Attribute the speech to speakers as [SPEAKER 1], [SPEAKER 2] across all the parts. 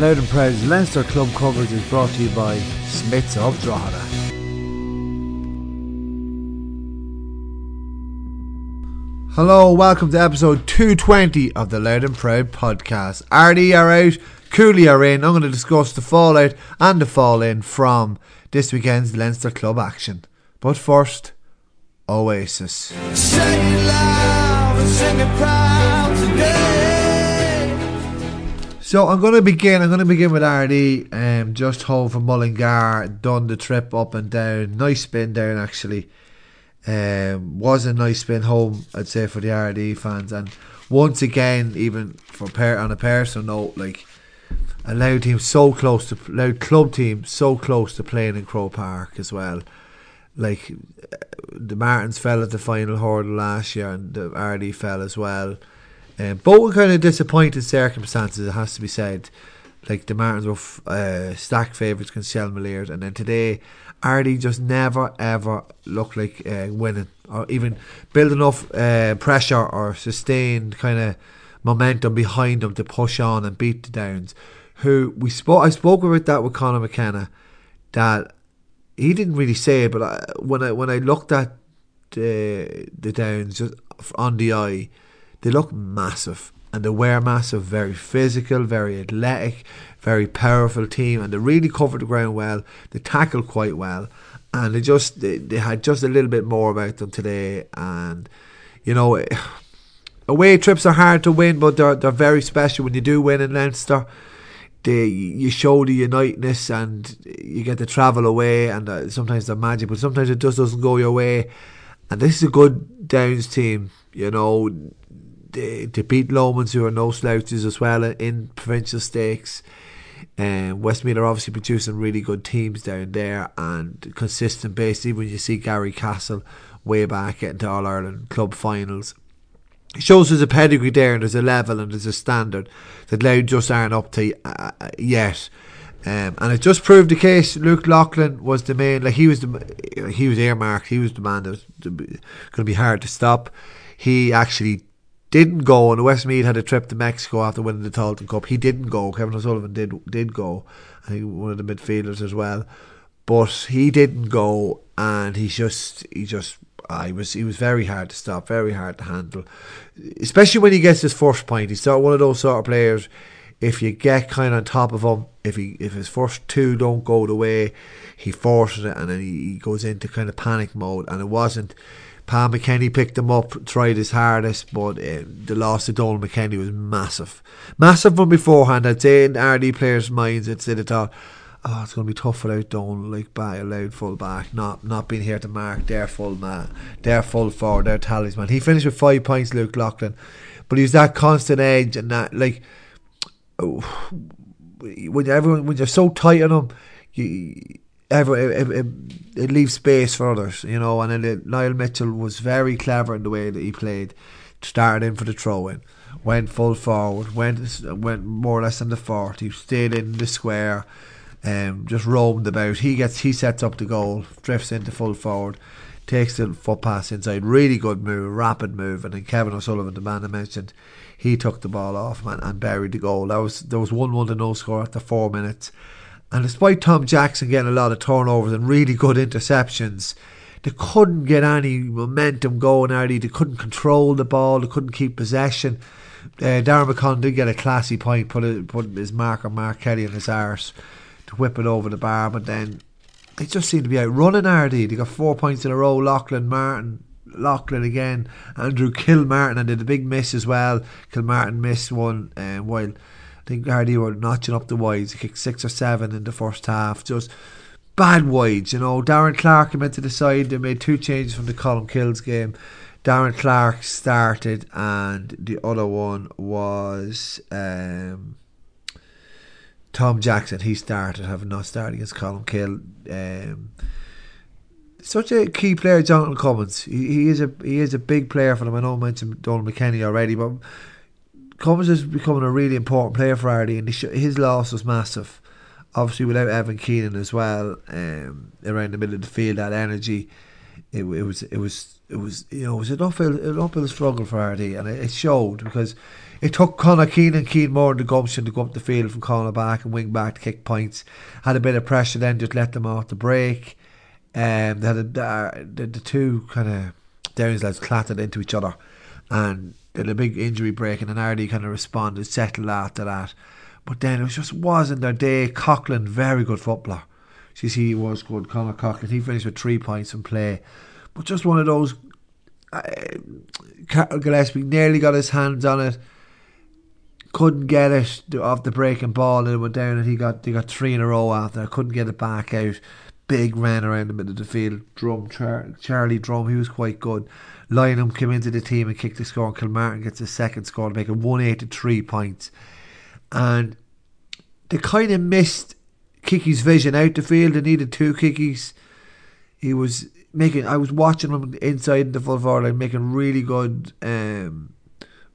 [SPEAKER 1] Louth and Proud's Leinster Club coverage is brought to you by Smiths of Drogheda. Hello, welcome to episode 220 of the Louth and Proud podcast. Ardee are out, Cooley are in. I'm going to discuss the fallout and the fall in from this weekend's Leinster Club action. But first, Oasis. So I'm going to begin. I'm going to begin with Ardee. Um, just home from Mullingar, done the trip up and down. Nice spin down actually. Um, was a nice spin home, I'd say, for the Ardee fans. And once again, even for per- on a personal note, like a Louth team so close to Louth club team so close to playing in Croke Park as well. Like the Martins fell at the final hurdle last year, and the Ardee fell as well. Um, both were kind of disappointing circumstances, it has to be said. Like the Martins were f- uh, stacked favourites against Shelmaliers, and then today, RD just never ever looked like uh, winning or even build enough uh, pressure or sustained kind of momentum behind them to push on and beat the Downs. Who we spoke, I spoke about that with Conor McKenna, that he didn't really say it, but I, when I when I looked at the the Downs just on the eye they look massive and they were massive, very physical, very athletic, very powerful team, and they really covered the ground well. They tackled quite well, and they just they, they had just a little bit more about them today. And you know, away trips are hard to win, but they're they're very special when you do win in Leinster. They you show the uniteness and you get to travel away, and uh, sometimes they're magic, but sometimes it just doesn't go your way. And this is a good Downs team, you know they, beat Lomans, who are no slouches as well in provincial stakes. Um, Westmeath are obviously producing really good teams down there and consistent basically when you see Garrycastle way back to All Ireland club finals. It shows there's a pedigree there and there's a level and there's a standard that Louth just aren't up to uh, yet. Um, and it just proved the case. Luke Loughlin was the main, like he was the he was earmarked. He was the man that was going to be hard to stop. He actually didn't go, and Westmeath had a trip to Mexico after winning the Tailteann Cup. He didn't go. Kevin O'Sullivan did did go. I think one of the midfielders as well, but he didn't go, and he just he just he was he was very hard to stop, very hard to handle, especially when he gets his first point. He's sort of one of those sort of players. If you get kind of on top of him, if he if his first two don't go the way, he forces it, and then he, he goes into kind of panic mode. And it wasn't Pat McKenny picked him up, tried his hardest, but uh, the loss to Donald McKenny was massive. Massive from beforehand. I'd say in Ardee players' minds, it's they thought, oh, it's going to be tough without Donald, like by a Louth full back, not not being here to mark their full man, their full forward, their talisman. He finished with five points, Luke Loughlin, but he was that constant edge and that, like, oh, when everyone, when you're so tight on him, you it, it, it, leaves space for others, you know. And then Niall Mitchell was very clever in the way that he played. Started in for the throw in, went full forward, went went more or less in the forty, stayed in the square, um, just roamed about. He gets he sets up the goal, drifts into full forward, takes the foot pass inside. Really good move, rapid move, and then Kevin O'Sullivan, the man I mentioned, he took the ball off man and buried the goal. That was there was one one to no score after four minutes. And despite Tom Jackson getting a lot of turnovers and really good interceptions, they couldn't get any momentum going early. They couldn't control the ball. They couldn't keep possession. Uh, Darren McCon did get a classy point, put it, put his marker Mark Kelly in his arse to whip it over the bar, but then they just seemed to be out running Ardee. They got four points in a row. Lachlan Martin, Loughlin again, Andrew Kilmartin, and did a big miss as well. Kilmartin missed one um, while think Ardee were notching up the wides. He kicked six or seven in the first half. Just bad wides, you know. Darren Clark came into the side. They made two changes from the Colmcille's game. Darren Clark started, and the other one was um, Tom Jackson. He started, having not started against Colmcille. Um, such a key player, Jonathan Cummins. He, he is a he is a big player for them. I know I mentioned Donald McKenny already, but Cummins is becoming a really important player for Ardee, and his loss was massive. Obviously, without Evan Keenan as well, um, around the middle of the field, that energy, it, it was it was it was you know it was an uphill an uphill struggle for Ardee, and it, it showed because it took Conor Keenan Keen more the gumption to go up the field from corner back and wing back to kick points. Had a bit of pressure then, just let them off the break. Um, they had a, uh, the, the two kind of Downs lads clattered into each other, and they had a big injury break, and then Ardee kind of responded, settled after that. But then it just wasn't their day. Coughlin, very good footballer. You see, he was good. Conor Coughlin, he finished with three points in play, but just one of those. Uh, Gillespie nearly got his hands on it couldn't get it off the breaking ball and it went down and he got he got three in a row after couldn't get it back out big ran around the middle of the field Drum Char- Charlie Drum he was quite good. Lynham came into the team and kicked the score and Kilmartin gets a second score to make it 183 points. And they kind of missed Kiki's vision out the field. They needed two Kickies he was making I was watching him inside the full forward line making really good um,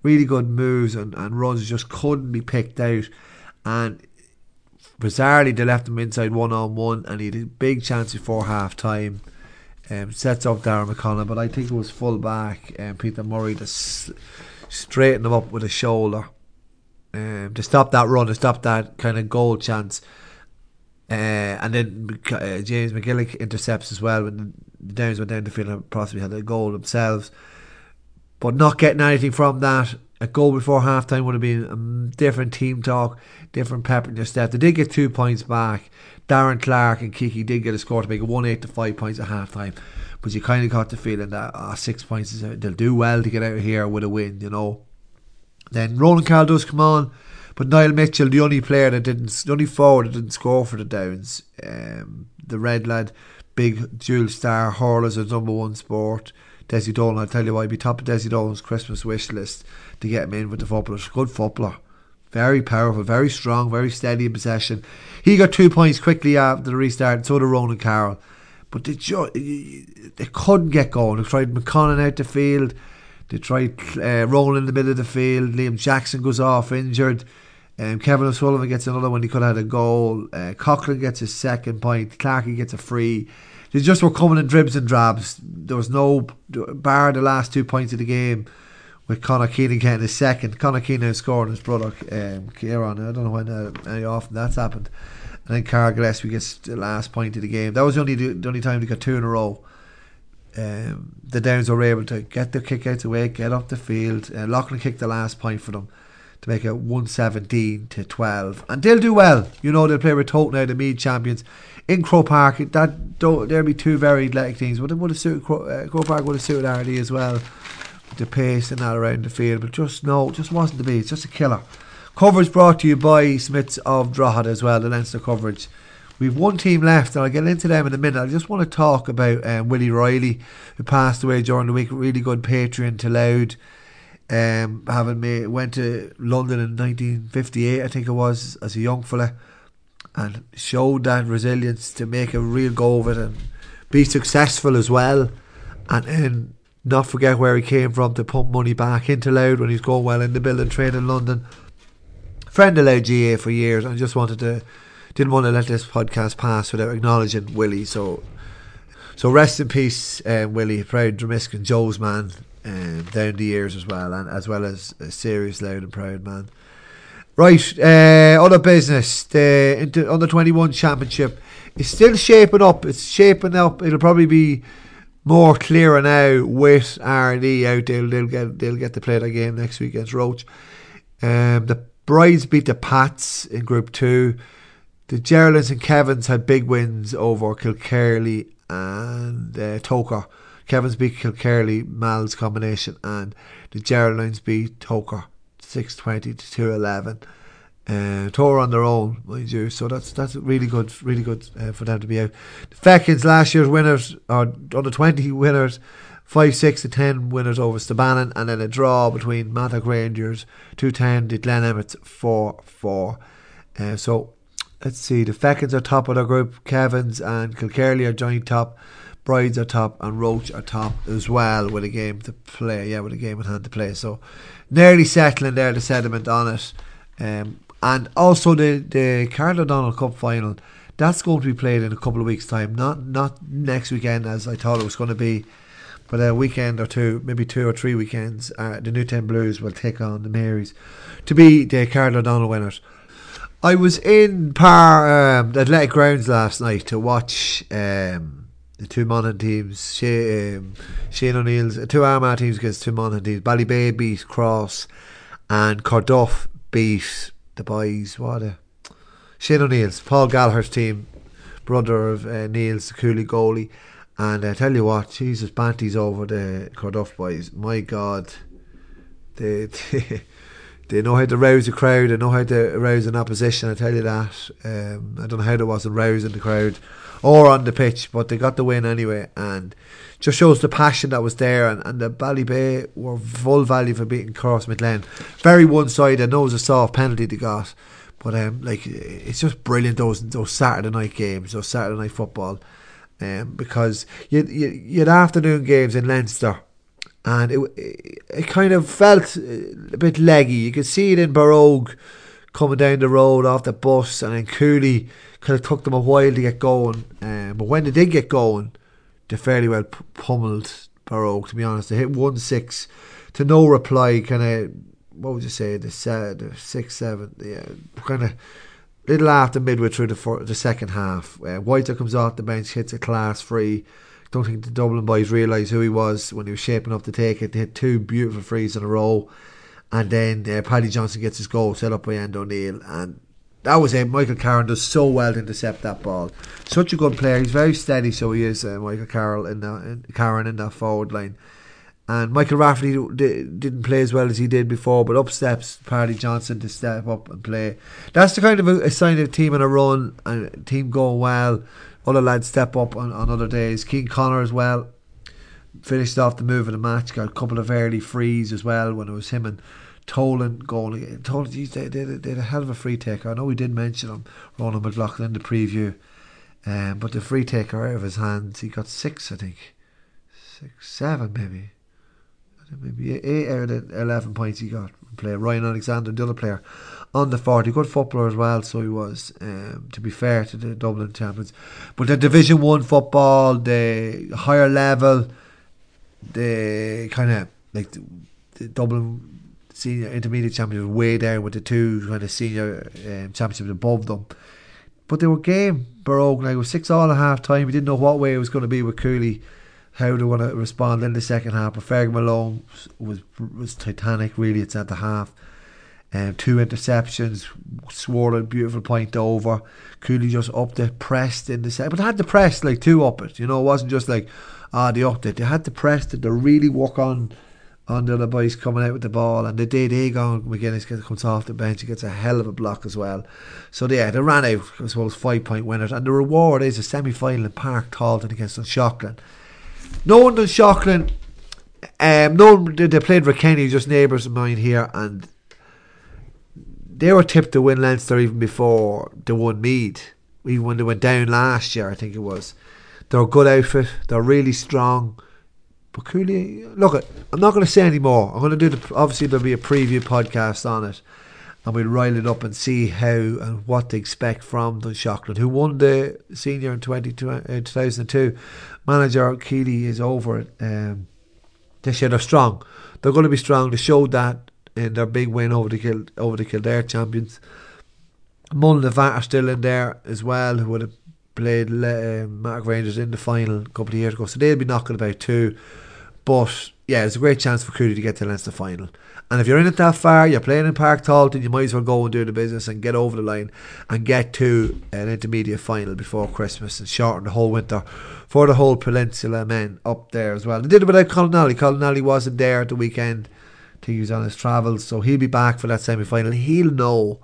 [SPEAKER 1] really good moves and, and runs just couldn't be picked out. And bizarrely, they left him inside one on one, and he had a big chance before half time. Um, sets up Darren McConnell, but I think it was full back um, Peter Murray to s- straighten him up with a shoulder um, to stop that run, to stop that kind of goal chance. Uh, and then uh, James McGillick intercepts as well when the Downs went down the field and possibly had a goal themselves. But not getting anything from that, a goal before half time would have been a different team talk, different pep in your step. They did get two points back. Darren Clark and Kiki did get a score to make it 1 8 to 5 points at half time. But you kind of got the feeling that oh, six points is they'll do well to get out of here with a win, you know. Then Ronan Carroll does come on, but Niall Mitchell, the only player that didn't, the only forward that didn't score for the Downs, um, the red lad, big dual star, hurlers a number one sport. Desi Dolan, I'll tell you why, I'd be top of Desi Dolan's Christmas wish list to get him in with the footballers. Good footballer. Very powerful, very strong, very steady in possession. He got two points quickly after the restart, and so did Ronan Carroll. But they, just, they couldn't get going. They tried McConnon out the field. They tried uh, rolling in the middle of the field. Liam Jackson goes off injured. Um, Kevin O'Sullivan gets another one. He could have had a goal. Uh, Coughlin gets his second point. Clarkey gets a free they just were coming in dribs and drabs. There was no bar the last two points of the game with Conor Keenan getting his second. Conor Keenan scored his brother um, Kieran. I don't know when uh, often that's happened. And then Carl Gillespie gets the last point of the game. That was the only the only time they got two in a row. Um, the Downs were able to get the kick out away, get up the field. Uh, Loughlin kicked the last point for them to make it 117 to 12. And they'll do well. You know, they'll play with Tote now, the Meath champions in Croke Park, that there'd be two very athletic teams. It would have suited Croke, uh, Croke Park would have suited Ardee as well, with the pace and that around the field. But just no, just wasn't to be. It's just a killer. Coverage brought to you by Smiths of Drogheda as well, the Leinster coverage. We've one team left, and I'll get into them in a minute. I just want to talk about um, Willie Reilly, who passed away during the week. Really good patron to Louth. Um, having made, went to London in 1958, I think it was, as a young fella and showed that resilience to make a real go of it and be successful as well. And then not forget where he came from to pump money back into Louth when he's going well in the building trade in London. Friend of Louth GA for years and just wanted to didn't want to let this podcast pass without acknowledging Willie. So so rest in peace, um, Willie, proud Dromisk and Joe's man um, down the years as well, and as well as a serious loud and proud man. Right, uh, other business. The under twenty one championship is still shaping up. It's shaping up. It'll probably be more clearer now with Ardee out. They'll, they'll get they'll get to play that game next week against Roche. Um, the Brides beat the Pats in Group Two. The Geraldines and Kevins had big wins over Kilkerley and uh, Togher. Kevins beat Kilkerley, Mal's combination, and the Geraldines beat Togher six twenty to two eleven. Uh, tour on their own, mind you. So that's that's really good, really good uh, for them to be out. The Fechins last year's winners, or under twenty winners, five six to ten winners over Stabannon, and then a draw between Mattock Rangers two ten to Glen Emmets four four. Uh, so let's see. The Fechins are top of their group. Kevins and Kilkerley are joint top. Brides are top and Roche are top as well with a game to play. Yeah, with a game in hand to play. So nearly settling there the sediment on it. Um, and also the the Carl O'Donnell Cup final. That's going to be played in a couple of weeks' time, not not next weekend as I thought it was going to be. But a weekend or two, maybe two or three weekends, uh, the Newtown Blues will take on the Marys to be the Carl O'Donnell winners. I was in Par um, Athletic Grounds last night to watch um, the two Monaghan teams, Shane, um, Shane O'Neill's, uh, two Armagh teams against two Monaghan teams. Ballybay beat Cross and Corduff beat the boys. What Shane O'Neill's, Paul Gallagher's team, brother of uh, Neil's, the Cooley goalie. And I tell you what, Jesus, Banty's over the Corduff boys. My God, they, they, they know how to rouse a crowd. They know how to rouse an opposition. I tell you that. Um, I don't know how there wasn't rousing the crowd or on the pitch, but they got the win anyway. And just shows the passion that was there. And, and the Ballybay were full value for beating Crossmaglen. Very one sided. I know it was a soft penalty they got. But um, like it's just brilliant those those Saturday night games, those Saturday night football, um, because you you you had afternoon games in Leinster, and it, it, kind of felt a bit leggy. You could see it in Barróg coming down the road off the bus, and then Cooley kind of took them a while to get going. Um, but when they did get going, they fairly well pummeled Barróg. To be honest, they hit one six to no reply, kind of what would you say the, the six seven yeah kind of little after midway through the the second half uh, Whiter comes off the bench hits a class free don't think the Dublin boys realised who he was when he was shaping up to take it they had two beautiful frees in a row and then uh, Paddy Johnson gets his goal set up by Enda O'Neill and that was it. Michael Carroll does so well to intercept that ball. Such a good player. He's very steady, so he is uh, Michael Carroll in that in, Karen in that forward line. And Michael Rafferty didn't play as well as he did before, but up steps Paddy Johnson to step up and play. That's the kind of a, a sign of a team in a run and a team going well. Other lads step up on, on other days. King Connor as well finished off the move of the match. Got a couple of early frees as well when it was him and Tolan going. Tolan, geez, they, they, they had a hell of a free taker. I know we did mention him, Ronan McLaughlin, in the preview. Um, but the free taker out of his hands, he got six, I think. Six, seven maybe maybe eight out of eleven points he got from. Ryan Alexander, the other player, on the forty, good footballer as well. So he was. Um, to be fair to the Dublin champions, but the Division One football, the higher level, the kind of like the, the, Dublin senior intermediate champions were way down with the two kind of senior um, championships above them. But they were game. Barróg, like it was six all at half time. We didn't know what way it was going to be with Cooley how they want to respond in the second half. But Fergus Malone was was titanic. Really, it's at the half. Um, two interceptions, swore a beautiful point over. Cooley just upped it, pressed in the set, but they had to press like two up it. You know, it wasn't just like ah they upped it. They had to press it to really work on on the boys coming out with the ball, and they did. Egon McGuinness gets, comes off the bench, he gets a hell of a block as well. So yeah, they ran out. I suppose five point winners, and the reward is a semi final in Páirc Tailteann against Dunshaughlin. No one does Shockland. Um, no one, they, played Kenny, just neighbours of mine here, and they were tipped to win Leinster even before they won Meath. Even when they went down last year, I think it was. They're a good outfit. They're really strong. But Cooley, look, I'm not going to say any more. I'm going to do the. Obviously, there'll be a preview podcast on it, and we'll rile it up and see how and what to expect from Dunshaughlin, who won the senior in 20, uh, 2002 manager Keeley is over it. Um, this year they're strong. They're going to be strong. They showed that in their big win over the Kil- over the Kildare champions. And are still in there as well, who would have played uh, Mark Rangers in the final a couple of years ago. So they'll be knocking about too. But yeah, it's a great chance for Cooley to get to the Leinster final. And if you're in it that far, you're playing in Páirc Tailteann, you might as well go and do the business and get over the line and get to an intermediate final before Christmas and shorten the whole winter for the whole peninsula men up there as well. They did it without Colin Nally. Colin Nally wasn't there at the weekend. to use on his travels, so he'll be back for that semi final. He'll know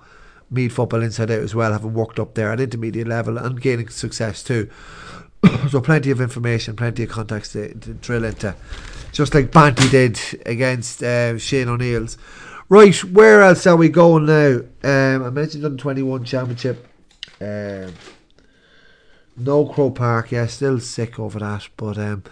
[SPEAKER 1] Meath football inside out as well, having worked up there at intermediate level and gaining success too. so plenty of information, plenty of contacts to, to drill into just like Banty did against uh, Shane O'Neill's. Right, where else are we going now? Um, I mentioned on the 21 Championship. Um, no Croke Park, yeah, still sick over that. But um,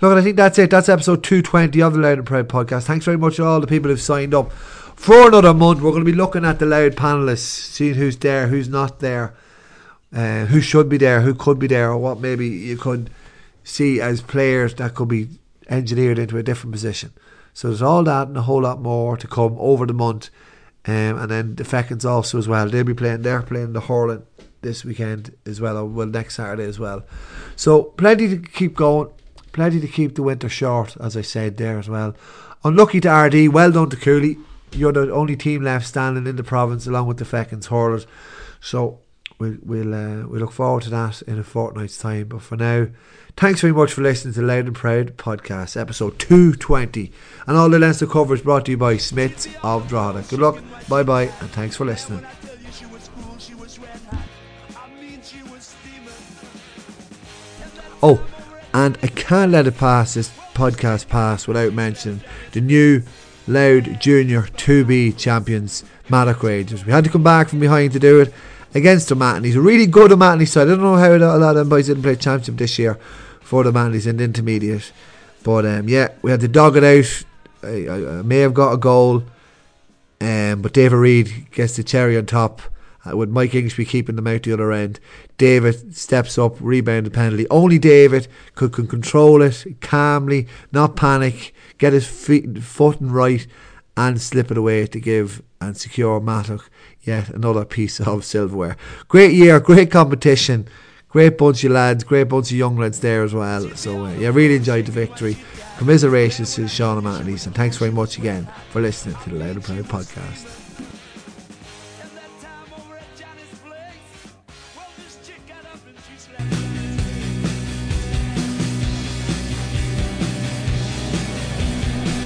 [SPEAKER 1] look, I think that's it. That's episode 220 of the Louth and Proud podcast. Thanks very much to all the people who've signed up for another month. We're going to be looking at the Louth panelists, seeing who's there, who's not there, uh, who should be there, who could be there, or what maybe you could see as players that could be engineered into a different position. So there's all that and a whole lot more to come over the month. Um, and then the Fechins also as well. They'll be playing. They're playing the hurling this weekend as well, or well next Saturday as well. So plenty to keep going, plenty to keep the winter short, as I said there as well. Unlucky to Ardee. Well done to Cooley. You're the only team left standing in the province, along with the Fechins hurlers. So we'll we'll uh, we look forward to that in a fortnight's time. But for now, thanks very much for listening to Louth and Proud podcast, episode two twenty, and all the Leinster coverage brought to you by Smith of Drogheda. Good luck, bye bye, and thanks for listening. Oh, and I can't let it pass this podcast pass without mentioning the new Louth Junior 2B champions, Mattock Rangers. We had to come back from behind to do it against the He's a really good at side. I don't know how a lot of them boys didn't play championship this year for the Matanies in the intermediate. But um, yeah, we had to dog it out. I, I, I may have got a goal, um, but David Reid gets the cherry on top uh, with Mike Ingshby keeping them out the other end. David steps up, rebound the penalty. Only David could, could control it calmly, not panic, get his feet, foot and right, and slip it away to give and secure Mattock yet another piece of silverware. Great year, great competition, great bunch of lads, great bunch of young lads there as well. So uh, yeah, really enjoyed the victory. Commiserations to Sean and Matt and thanks very much again for listening to the Louth and Proud podcast.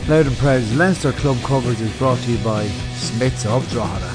[SPEAKER 1] Louth and Proud's Leinster Club coverage is brought to you by Smiths of Drogheda.